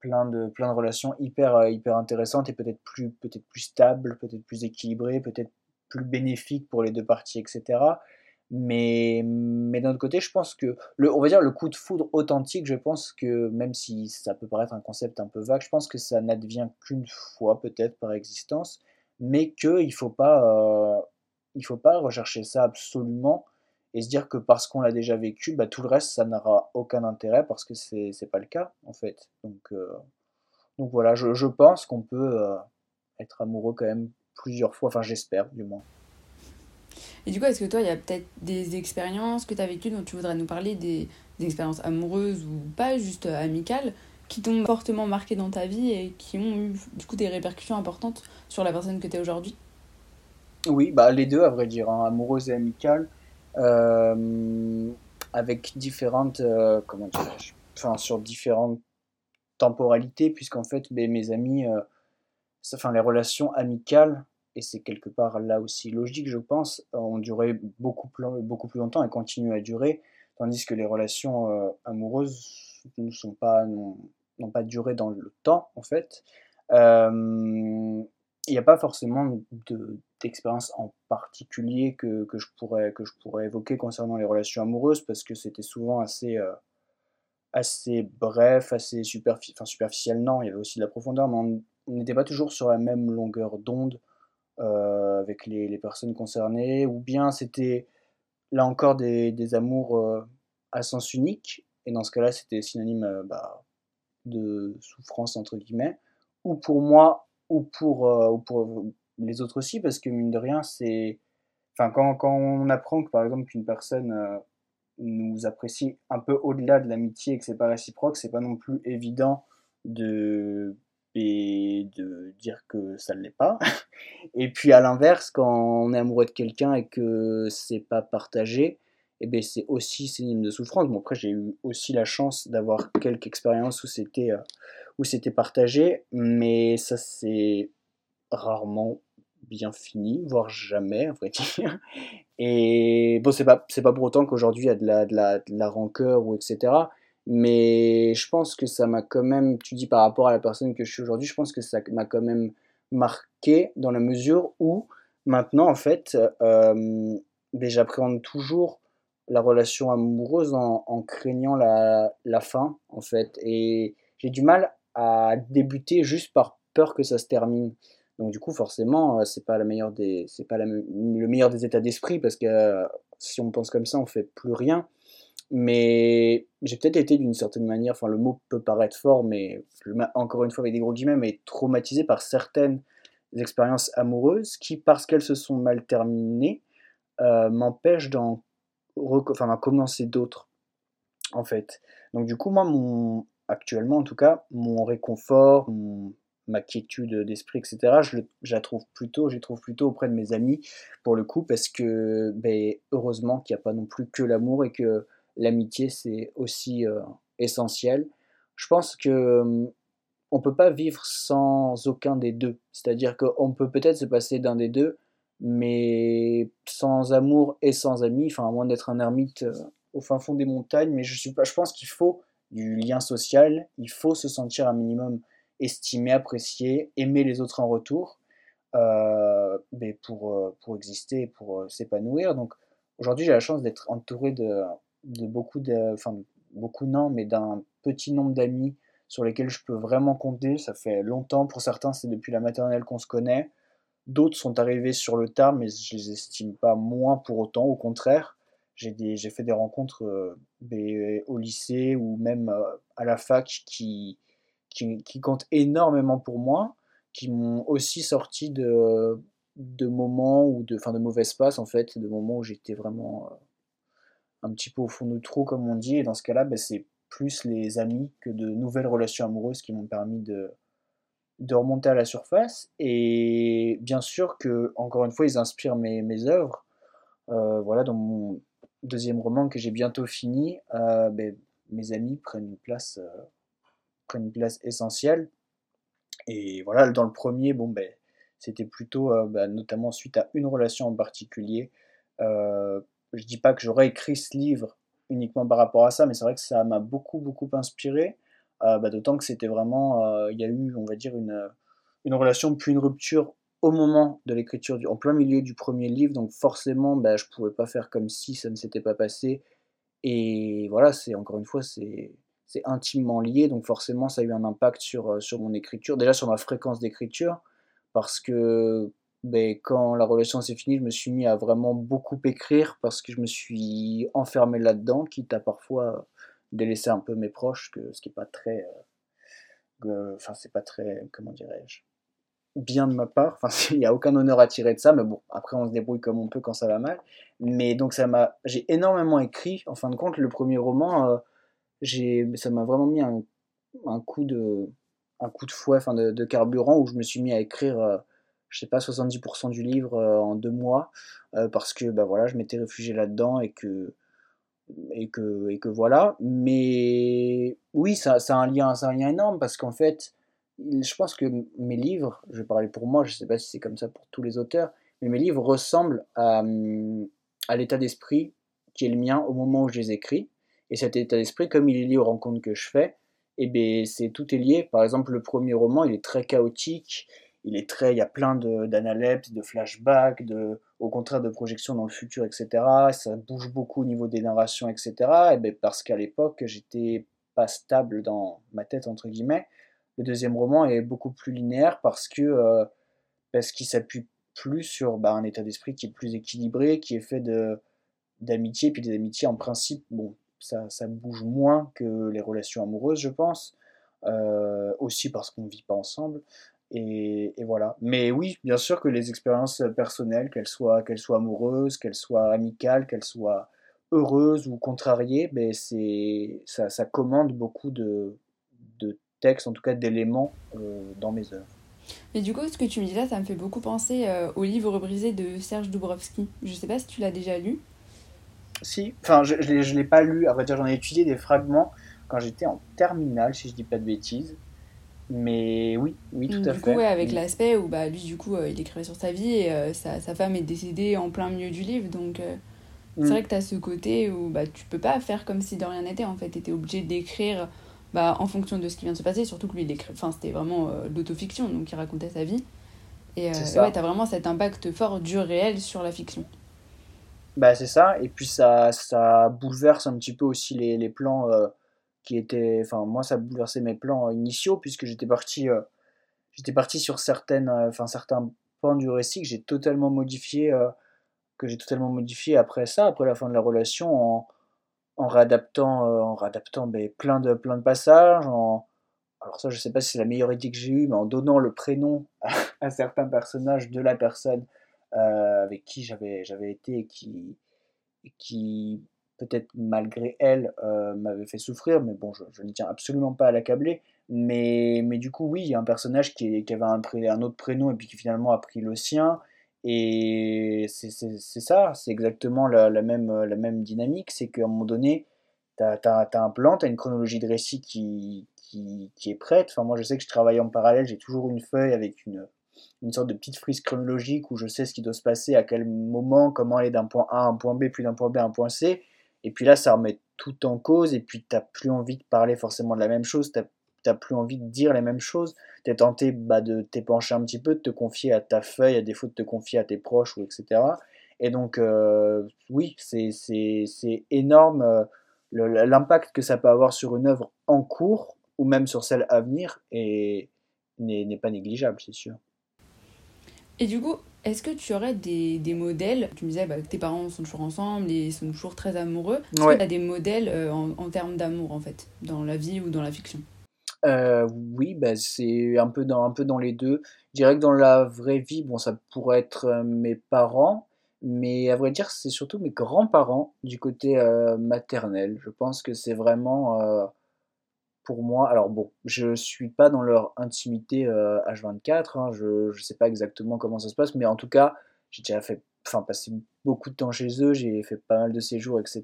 plein de, plein de relations hyper, euh, hyper intéressantes et peut-être plus, peut-être plus stables, peut-être plus équilibrées, peut-être plus bénéfiques pour les deux parties, etc. Mais, mais d'un autre côté, je pense que, le, on va dire, le coup de foudre authentique, je pense que, même si ça peut paraître un concept un peu vague, je pense que ça n'advient qu'une fois peut-être par existence, mais qu'il ne faut, pas, euh, il faut pas rechercher ça absolument et se dire que parce qu'on l'a déjà vécu, bah, tout le reste, ça n'aura aucun intérêt parce que c'est n'est pas le cas, en fait. Donc, euh, donc voilà, je, je pense qu'on peut euh, être amoureux quand même plusieurs fois, enfin j'espère du moins. Et du coup, est-ce que toi, il y a peut-être des expériences que tu as vécues dont tu voudrais nous parler, des, expériences amoureuses ou pas, juste euh, amicales, qui t'ont fortement marqué dans ta vie et qui ont eu du coup des répercussions importantes sur la personne que tu es aujourd'hui? Oui, bah, les deux, à vrai dire, hein, amoureuses et amicales, euh, avec différentes, euh, comment dirais-je, enfin, sur différentes temporalités, puisqu'en fait, ben, mes amis, enfin, les relations amicales, et c'est quelque part là aussi logique, je pense, ont duré beaucoup plus, beaucoup plus longtemps et continuent à durer, tandis que les relations euh, amoureuses ne sont pas, n'ont pas duré dans le temps, en fait. Euh, il n'y a pas forcément d'expérience en particulier que, que, je pourrais, que je pourrais évoquer concernant les relations amoureuses, parce que c'était souvent assez, euh, assez bref, assez superfi enfin, superficiel, non, il y avait aussi de la profondeur, mais on n'était pas toujours sur la même longueur d'onde euh, avec les, personnes concernées, ou bien c'était là encore des, amours euh, à sens unique, et dans ce cas-là c'était synonyme bah, de souffrance entre guillemets, ou pour moi, ou pour, ou pour les autres aussi, parce que mine de rien, c'est. Enfin, quand, quand on apprend que par exemple qu'une personne nous apprécie un peu au-delà de l'amitié et que c'est pas réciproque, c'est pas non plus évident de et de dire que ça ne l'est pas. Et puis à l'inverse, quand on est amoureux de quelqu'un et que c'est pas partagé, eh ben c'est aussi synonyme de souffrance. Bon après j'ai eu aussi la chance d'avoir quelques expériences où c'était euh, où c'était partagé, mais ça c'est rarement bien fini, voire jamais, à vrai dire. Et bon, c'est pas, c'est pas pour autant qu'aujourd'hui il y a de la, de, la, de rancœur ou etc. Mais je pense que ça m'a quand même, tu dis par rapport à la personne que je suis aujourd'hui, je pense que ça m'a quand même marqué dans la mesure où maintenant, en fait, euh, ben, j'appréhende toujours la relation amoureuse en, craignant la, la, fin, en fait. Et j'ai du mal à débuter juste par peur que ça se termine. Donc du coup, forcément, euh, c'est pas la meilleure des, c'est pas le meilleur des états d'esprit parce que euh, si on pense comme ça, on fait plus rien. Mais j'ai peut-être été d'une certaine manière, enfin le mot peut paraître fort, mais encore une fois avec des gros guillemets, mais traumatisé par certaines expériences amoureuses qui, parce qu'elles se sont mal terminées, euh, m'empêchent d'en, enfin, commencer d'autres, en fait. Donc du coup, moi, mon, actuellement en tout cas, mon réconfort, ma quiétude d'esprit, etc., je, la trouve plutôt, je trouve plutôt auprès de mes amis, pour le coup, parce que ben, heureusement qu'il n'y a pas non plus que l'amour et que l'amitié c'est aussi euh, essentiel. Je pense que euh, on peut pas vivre sans aucun des deux. C'est-à-dire qu'on peut peut-être se passer d'un des deux, mais sans amour et sans amis, enfin à moins d'être un ermite euh, au fin fond des montagnes, mais je suis pas. Je pense qu'il faut du lien social, il faut se sentir un minimum estimé, apprécié, aimer les autres en retour, euh, mais pour, pour exister, pour s'épanouir. Donc aujourd'hui j'ai la chance d'être entouré de, de beaucoup de, enfin beaucoup non, mais d'un petit nombre d'amis sur lesquels je peux vraiment compter. Ça fait longtemps, pour certains c'est depuis la maternelle qu'on se connaît. D'autres sont arrivés sur le tard, mais je les estime pas moins pour autant. Au contraire, j'ai fait des rencontres euh, au lycée ou même euh, à la fac qui, comptent énormément pour moi, qui m'ont aussi sorti de, moments ou de, fin, de mauvais passes en fait, de moments où j'étais vraiment euh, un petit peu au fond du trou, comme on dit. Et dans ce cas-là, ben, c'est plus les amis que de nouvelles relations amoureuses qui m'ont permis de, de remonter à la surface. Et bien sûr que, encore une fois, ils inspirent mes, mes œuvres. Euh, voilà, dans mon deuxième roman que j'ai bientôt fini, euh, ben, mes amis prennent une place, euh, prennent une place essentielle. Et voilà, dans le premier, bon, ben, c'était plutôt, ben, notamment suite à une relation en particulier, je dis pas que j'aurais écrit ce livre uniquement par rapport à ça, mais c'est vrai que ça m'a beaucoup, beaucoup inspiré. Euh, bah, D'autant que c'était vraiment, euh, il y a eu, on va dire, une, une relation puis une rupture au moment de l'écriture, en plein milieu du premier livre, donc forcément, bah, je pouvais pas faire comme si ça ne s'était pas passé. Et voilà, c'est encore une fois, c'est intimement lié, donc forcément, ça a eu un impact sur, euh, sur mon écriture, déjà sur ma fréquence d'écriture, parce que ben, quand la relation s'est finie, je me suis mis à vraiment beaucoup écrire parce que je me suis enfermé là-dedans, quitte à parfois délaisser un peu mes proches, que, ce qui n'est pas très. Euh, enfin, c'est pas très. Comment dirais-je Bien de ma part. Enfin, il n'y a aucun honneur à tirer de ça, mais bon, après, on se débrouille comme on peut quand ça va mal. Mais donc, ça m'a. J'ai énormément écrit. En fin de compte, le premier roman, euh, j'ai, ça m'a vraiment mis un, un, coup de. Un coup de fouet, enfin de, de, carburant, où je me suis mis à écrire. Euh, je sais pas, 70% du livre euh, en deux mois, euh, parce que bah, voilà, je m'étais réfugié là-dedans et que, et, que, et que voilà. Mais oui, ça, ça, a un lien, ça a un lien énorme, parce qu'en fait, je pense que mes livres, je parler pour moi, je sais pas si c'est comme ça pour tous les auteurs, mais mes livres ressemblent à, à l'état d'esprit qui est le mien au moment où je les écris. Et cet état d'esprit, comme il est lié aux rencontres que je fais, et eh ben c'est tout est lié. Par exemple, le premier roman, il est très chaotique, il est très, il y a plein d'analepses, de, de, flashbacks, de, au contraire de projections dans le futur, etc. Ça bouge beaucoup au niveau des narrations, etc. Et ben parce qu'à l'époque, j'étais pas stable dans ma tête, entre guillemets. Le deuxième roman est beaucoup plus linéaire parce que euh, parce qu'il s'appuie plus sur bah, un état d'esprit qui est plus équilibré, qui est fait de d'amitié, puis des amitiés en principe, bon, ça, ça bouge moins que les relations amoureuses, je pense. Euh, aussi parce qu'on ne vit pas ensemble. Et, voilà. Mais oui, bien sûr que les expériences personnelles, qu'elles soient, qu'elles soient amoureuses, qu'elles soient amicales, qu'elles soient heureuses ou contrariées, ben c'est, ça, ça, commande beaucoup de, de textes, en tout cas d'éléments euh, dans mes œuvres. Mais du coup, ce que tu me dis là, ça me fait beaucoup penser euh, au livre brisé de Serge Dubrovski. Je sais pas si tu l'as déjà lu. Si, enfin, je ne l'ai pas lu. À vrai dire, j'en ai étudié des fragments quand j'étais en terminale, si je dis pas de bêtises. Mais oui, oui, tout à du fait. coup, ouais, avec Oui. l'aspect où bah, lui, du coup, euh, il écrivait sur sa vie et euh, sa, sa femme est décédée en plein milieu du livre. Donc, euh, Mm. c'est vrai que tu as ce côté où bah, tu peux pas faire comme si de rien n'était. En fait, tu étais obligé d'écrire bah, en fonction de ce qui vient de se passer. Surtout que lui, il enfin, c'était vraiment l'autofiction, donc il racontait sa vie. Et et ouais, tu as vraiment cet impact fort du réel sur la fiction. Bah, c'est ça, et puis ça, ça bouleverse un petit peu aussi les, les plans qui étaient. Enfin, moi, ça bouleversait mes plans initiaux, puisque j'étais parti, euh, j'étais parti sur certaines, euh, enfin, certains pans du récit que j'ai totalement modifié, euh, que j'ai totalement modifié après ça, après la fin de la relation, en, en réadaptant, en réadaptant ben, plein de, plein de passages, en. Alors ça, je sais pas si c'est la meilleure idée que j'ai eue, mais en donnant le prénom à, certains personnages de la personne avec qui j'avais j'avais été et qui, et qui peut-être malgré elle euh, m'avait fait souffrir, mais bon, je, n'y tiens absolument pas à l'accabler. Mais, mais du coup, oui, il y a un personnage qui, qui avait un, autre prénom et puis qui finalement a pris le sien. Et c'est ça, c'est exactement la, même, la même dynamique. C'est qu'à un moment donné, tu as, un plan, tu as une chronologie de récit qui, qui, qui est prête. Enfin, moi, je sais que je travaille en parallèle, j'ai toujours une feuille avec une, une sorte de petite frise chronologique où je sais ce qui doit se passer, à quel moment, comment aller d'un point A à un point B, puis d'un point B à un point C. Et puis là, ça remet tout en cause, et puis t'as plus envie de parler forcément de la même chose, t'as t'as plus envie de dire les mêmes choses. T'es tenté bah, de t'épancher un petit peu, de te confier à ta feuille, à défaut de te confier à tes proches, ou etc. Et donc, euh, oui, c'est énorme euh, l'impact que ça peut avoir sur une œuvre en cours, ou même sur celle à venir, et n'est pas négligeable, c'est sûr. Et du coup, est-ce que tu aurais des, des modèles Tu me disais bah, que tes parents sont toujours ensemble et sont toujours très amoureux. Est-ce Ouais. que tu as des modèles euh, en, en termes d'amour, en fait, dans la vie ou dans la fiction? Euh, oui, bah, c'est un peu dans, un peu dans les deux. Je dirais que dans la vraie vie, bon, ça pourrait être euh, mes parents, mais à vrai dire, c'est surtout mes grands-parents du côté maternel. Je pense que c'est vraiment pour moi. Alors bon, je suis pas dans leur intimité euh, H24, hein, je je sais pas exactement comment ça se passe, mais en tout cas, j'ai déjà fait, enfin, passé beaucoup de temps chez eux, j'ai fait pas mal de séjours, etc.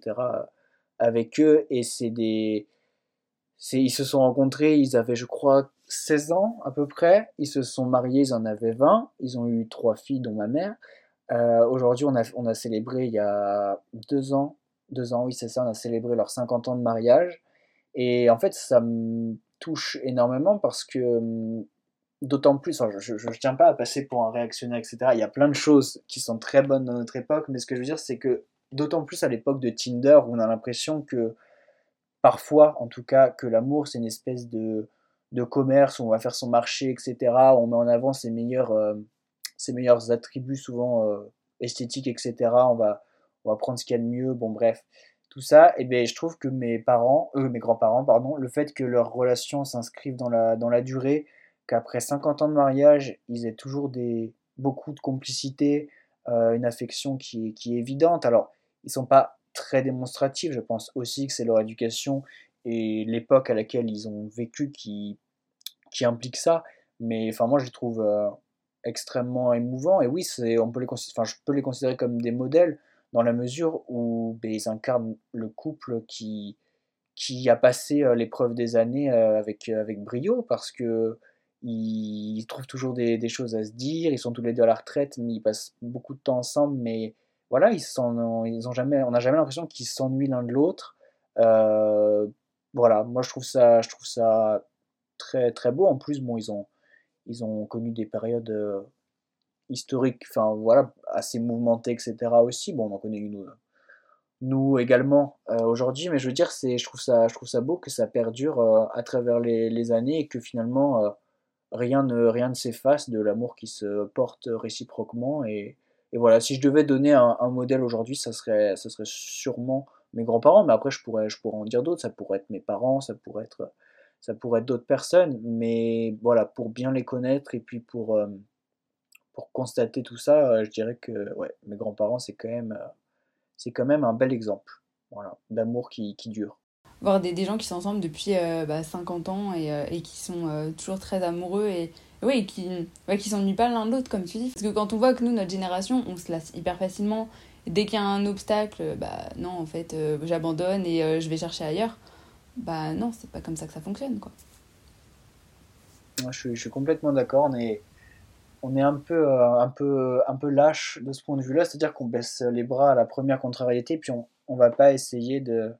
avec eux, et c'est des ils se sont rencontrés, ils avaient, je crois, 16 ans à peu près. Ils se sont mariés, ils en avaient 20. Ils ont eu trois filles, dont ma mère. Euh, aujourd'hui, on a, on a célébré il y a deux ans, deux ans, oui, c'est ça, on a célébré leurs 50 ans de mariage. Et en fait, ça me touche énormément parce que, hum, d'autant plus, je ne tiens pas à passer pour un réactionnaire, etc. Il y a plein de choses qui sont très bonnes dans notre époque, mais ce que je veux dire, c'est que, d'autant plus à l'époque de Tinder, où on a l'impression que parfois, en tout cas, que l'amour, c'est une espèce de, commerce où on va faire son marché, etc. On met en avant ses meilleurs, euh, attributs, souvent euh, esthétiques, etc. On va, on va prendre ce qu'il y a de mieux, bon, bref. Tout ça, et ben, je trouve que mes parents, euh, mes grands-parents, pardon, le fait que leur relation s'inscrive dans la, dans la durée, qu'après 50 ans de mariage, ils aient toujours des, beaucoup de complicité, euh, une affection qui, qui est évidente. Alors, ils sont pas très démonstratifs, je pense aussi que c'est leur éducation et l'époque à laquelle ils ont vécu qui, qui implique ça. Mais enfin, moi, je les trouve euh, extrêmement émouvants. Et oui, on peut les je peux les considérer comme des modèles dans la mesure où ben, ils incarnent le couple qui, qui a passé euh, l'épreuve des années euh, avec, euh, avec brio parce que ils trouvent toujours des, choses à se dire. Ils sont tous les deux à la retraite, mais ils passent beaucoup de temps ensemble. Mais voilà, ils s'en, ils ont jamais, on n'a jamais l'impression qu'ils s'ennuient l'un de l'autre. Voilà, moi je trouve ça, je trouve ça très très beau. En plus, bon, ils ont, ils ont connu des périodes historiques, enfin voilà, assez mouvementées, etc. aussi. Bon, on en connaît une, euh, nous également euh, aujourd'hui, mais je veux dire, c'est, je trouve ça, je trouve ça beau que ça perdure euh, à travers les, années et que finalement rien ne, rien ne s'efface de l'amour qui se porte réciproquement. Et, voilà, si je devais donner un, un modèle aujourd'hui, ça serait, ça serait sûrement mes grands-parents, mais après je pourrais, je pourrais en dire d'autres, ça pourrait être mes parents, ça pourrait être, ça pourrait être d'autres personnes, mais voilà, pour bien les connaître et puis pour, pour constater tout ça, euh, je dirais que ouais, mes grands-parents, c'est quand même, euh, c'est quand même un bel exemple, voilà, d'amour qui, qui dure. Voir des, des gens qui sont ensemble depuis euh, bah, 50 ans et, euh, et qui sont euh, toujours très amoureux et, oui, et qui ouais, qui s'ennuient pas l'un de l'autre, comme tu dis. Parce que quand on voit que nous, notre génération, on se lasse hyper facilement. Dès qu'il y a un obstacle, bah non, en fait, j'abandonne et je vais chercher ailleurs. Bah non, c'est pas comme ça que ça fonctionne, quoi. je, suis, complètement d'accord. On est, on est un peu, euh, un peu, un peu lâche de ce point de vue-là, c'est-à-dire qu'on baisse les bras à la première contrariété, puis on, on va pas essayer de,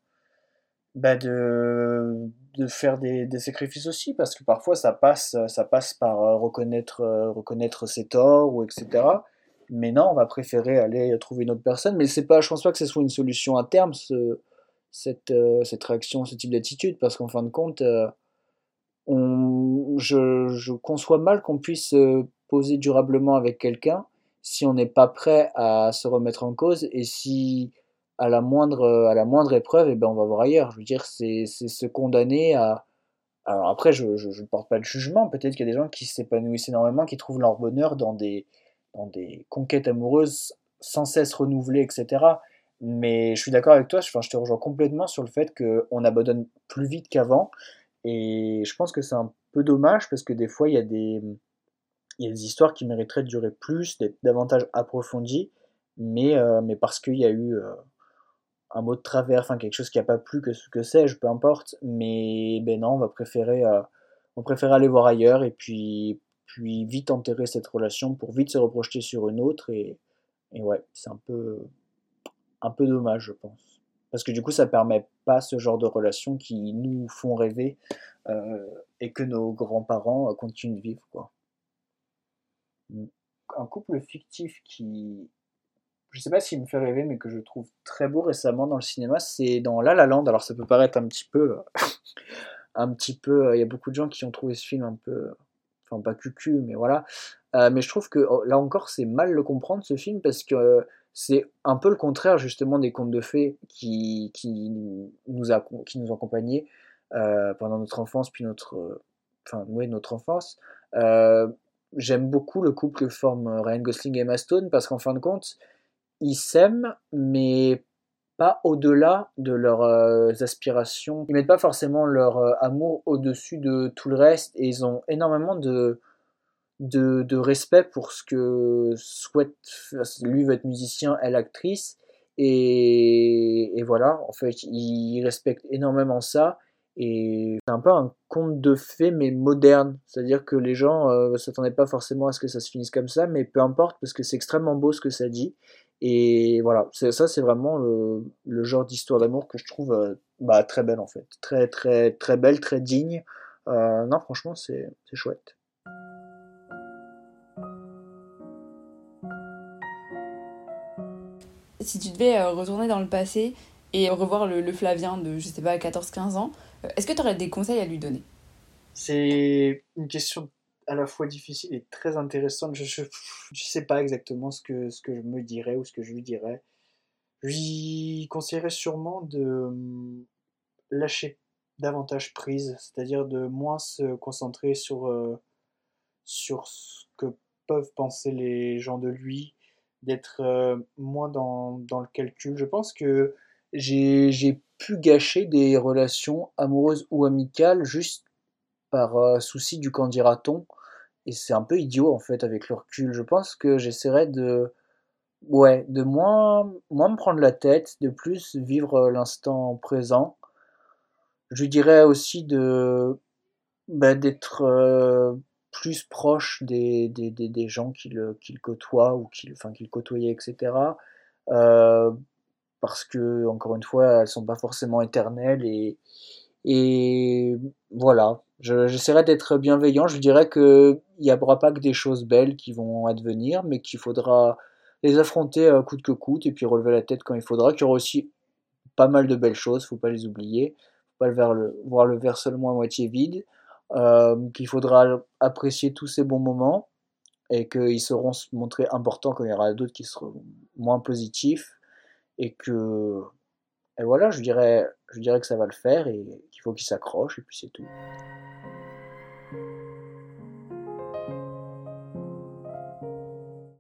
bah de, de faire des, des, sacrifices aussi, parce que parfois ça passe, ça passe par euh, reconnaître, euh, reconnaître ses torts, ou etc. Mais non, on va préférer aller trouver une autre personne. Mais c'est pas, je pense pas que ce soit une solution à terme, ce, cette, cette réaction, ce type d'attitude, parce qu'en fin de compte, on, je, je, conçois mal qu'on puisse poser durablement avec quelqu'un si on n'est pas prêt à se remettre en cause et si à la moindre, à la moindre épreuve, et eh ben on va voir ailleurs. Je veux dire, c'est se condamner à. Alors après, je ne porte pas de jugement. Peut-être qu'il y a des gens qui s'épanouissent énormément, qui trouvent leur bonheur dans des, dans des conquêtes amoureuses sans cesse renouvelées, etc. Mais je suis d'accord avec toi, je te rejoins complètement sur le fait qu'on abandonne plus vite qu'avant. Et je pense que c'est un peu dommage parce que des fois, il y a des, il y a des histoires qui mériteraient de durer plus, d'être davantage approfondies, mais, euh, parce qu'il y a eu euh, un mot de travers, enfin quelque chose qui n'a pas plu, que ce que sais-je, peu importe. Mais ben non, on va préférer, euh, on aller voir ailleurs et puis, puis vite enterrer cette relation pour vite se reprojeter sur une autre. Et, et ouais, c'est un peu, un peu dommage, je pense. Parce que du coup, ça permet pas ce genre de relations qui nous font rêver et que nos grands-parents continuent de vivre. Quoi. Un couple fictif qui, je sais pas s'il me fait rêver, mais que je trouve très beau récemment dans le cinéma, c'est dans La La Land. Alors ça peut paraître un petit peu, un petit peu, il y a beaucoup de gens qui ont trouvé ce film un peu, enfin pas cucu, mais voilà. Euh, mais je trouve que oh, là encore, c'est mal le comprendre ce film parce que c'est un peu le contraire justement des contes de fées qui, qui nous a, qui nous ont euh, pendant notre enfance, puis notre, enfin ouais, notre enfance. Euh, j'aime beaucoup le couple que forment Ryan Gosling et Emma Stone parce qu'en fin de compte, ils s'aiment, mais pas au-delà de leurs euh, aspirations. Ils mettent pas forcément leur euh, amour au-dessus de tout le reste et ils ont énormément de, de, respect pour ce que souhaite. Lui veut être musicien, elle actrice. Et, et voilà, en fait, ils respectent énormément ça. Et c'est un peu un conte de fées, mais moderne. C'est-à-dire que les gens ne euh, s'attendaient pas forcément à ce que ça se finisse comme ça, mais peu importe, parce que c'est extrêmement beau ce que ça dit. Et voilà, ça c'est vraiment le, genre d'histoire d'amour que je trouve euh, bah, très belle en fait. Très très très belle, très digne. Euh, non, franchement, c'est chouette. Si tu devais retourner dans le passé et revoir le, le Flavien de, je sais pas, 14-15 ans, est-ce que tu aurais des conseils à lui donner? C'est une question à la fois difficile et très intéressante. Je ne sais pas exactement ce que, ce que je me dirais ou ce que je lui dirais. Je lui conseillerais sûrement de hum, lâcher davantage prise, c'est-à-dire de moins se concentrer sur, euh, sur ce que peuvent penser les gens de lui, d'être euh, moins dans, dans, le calcul. Je pense que j'ai gâcher des relations amoureuses ou amicales juste par euh, souci du qu'en dira-t-on. Et c'est un peu idiot en fait avec le recul. Je pense que j'essaierai de, ouais, de moins, moins me prendre la tête, de plus vivre l'instant présent. Je dirais aussi de, bah, d'être euh, plus proche des, des, gens qu'il côtoie ou qu'il enfin, qu'il côtoyait, etc. Euh, parce que, encore une fois, elles sont pas forcément éternelles et, voilà, j'essaierai d'être bienveillant. Je dirais qu'il n'y aura pas que des choses belles qui vont advenir, mais qu'il faudra les affronter à coûte que coûte et puis relever la tête quand il faudra. Qu'il y aura aussi pas mal de belles choses, faut pas les oublier. Faut pas voir le verre seulement à moitié vide. Euh, qu'il faudra apprécier tous ces bons moments et qu'ils seront se montrer importants quand il y aura d'autres qui seront moins positifs et que et voilà, je dirais, je dirais que ça va le faire et qu'il faut qu'il s'accroche et puis c'est tout.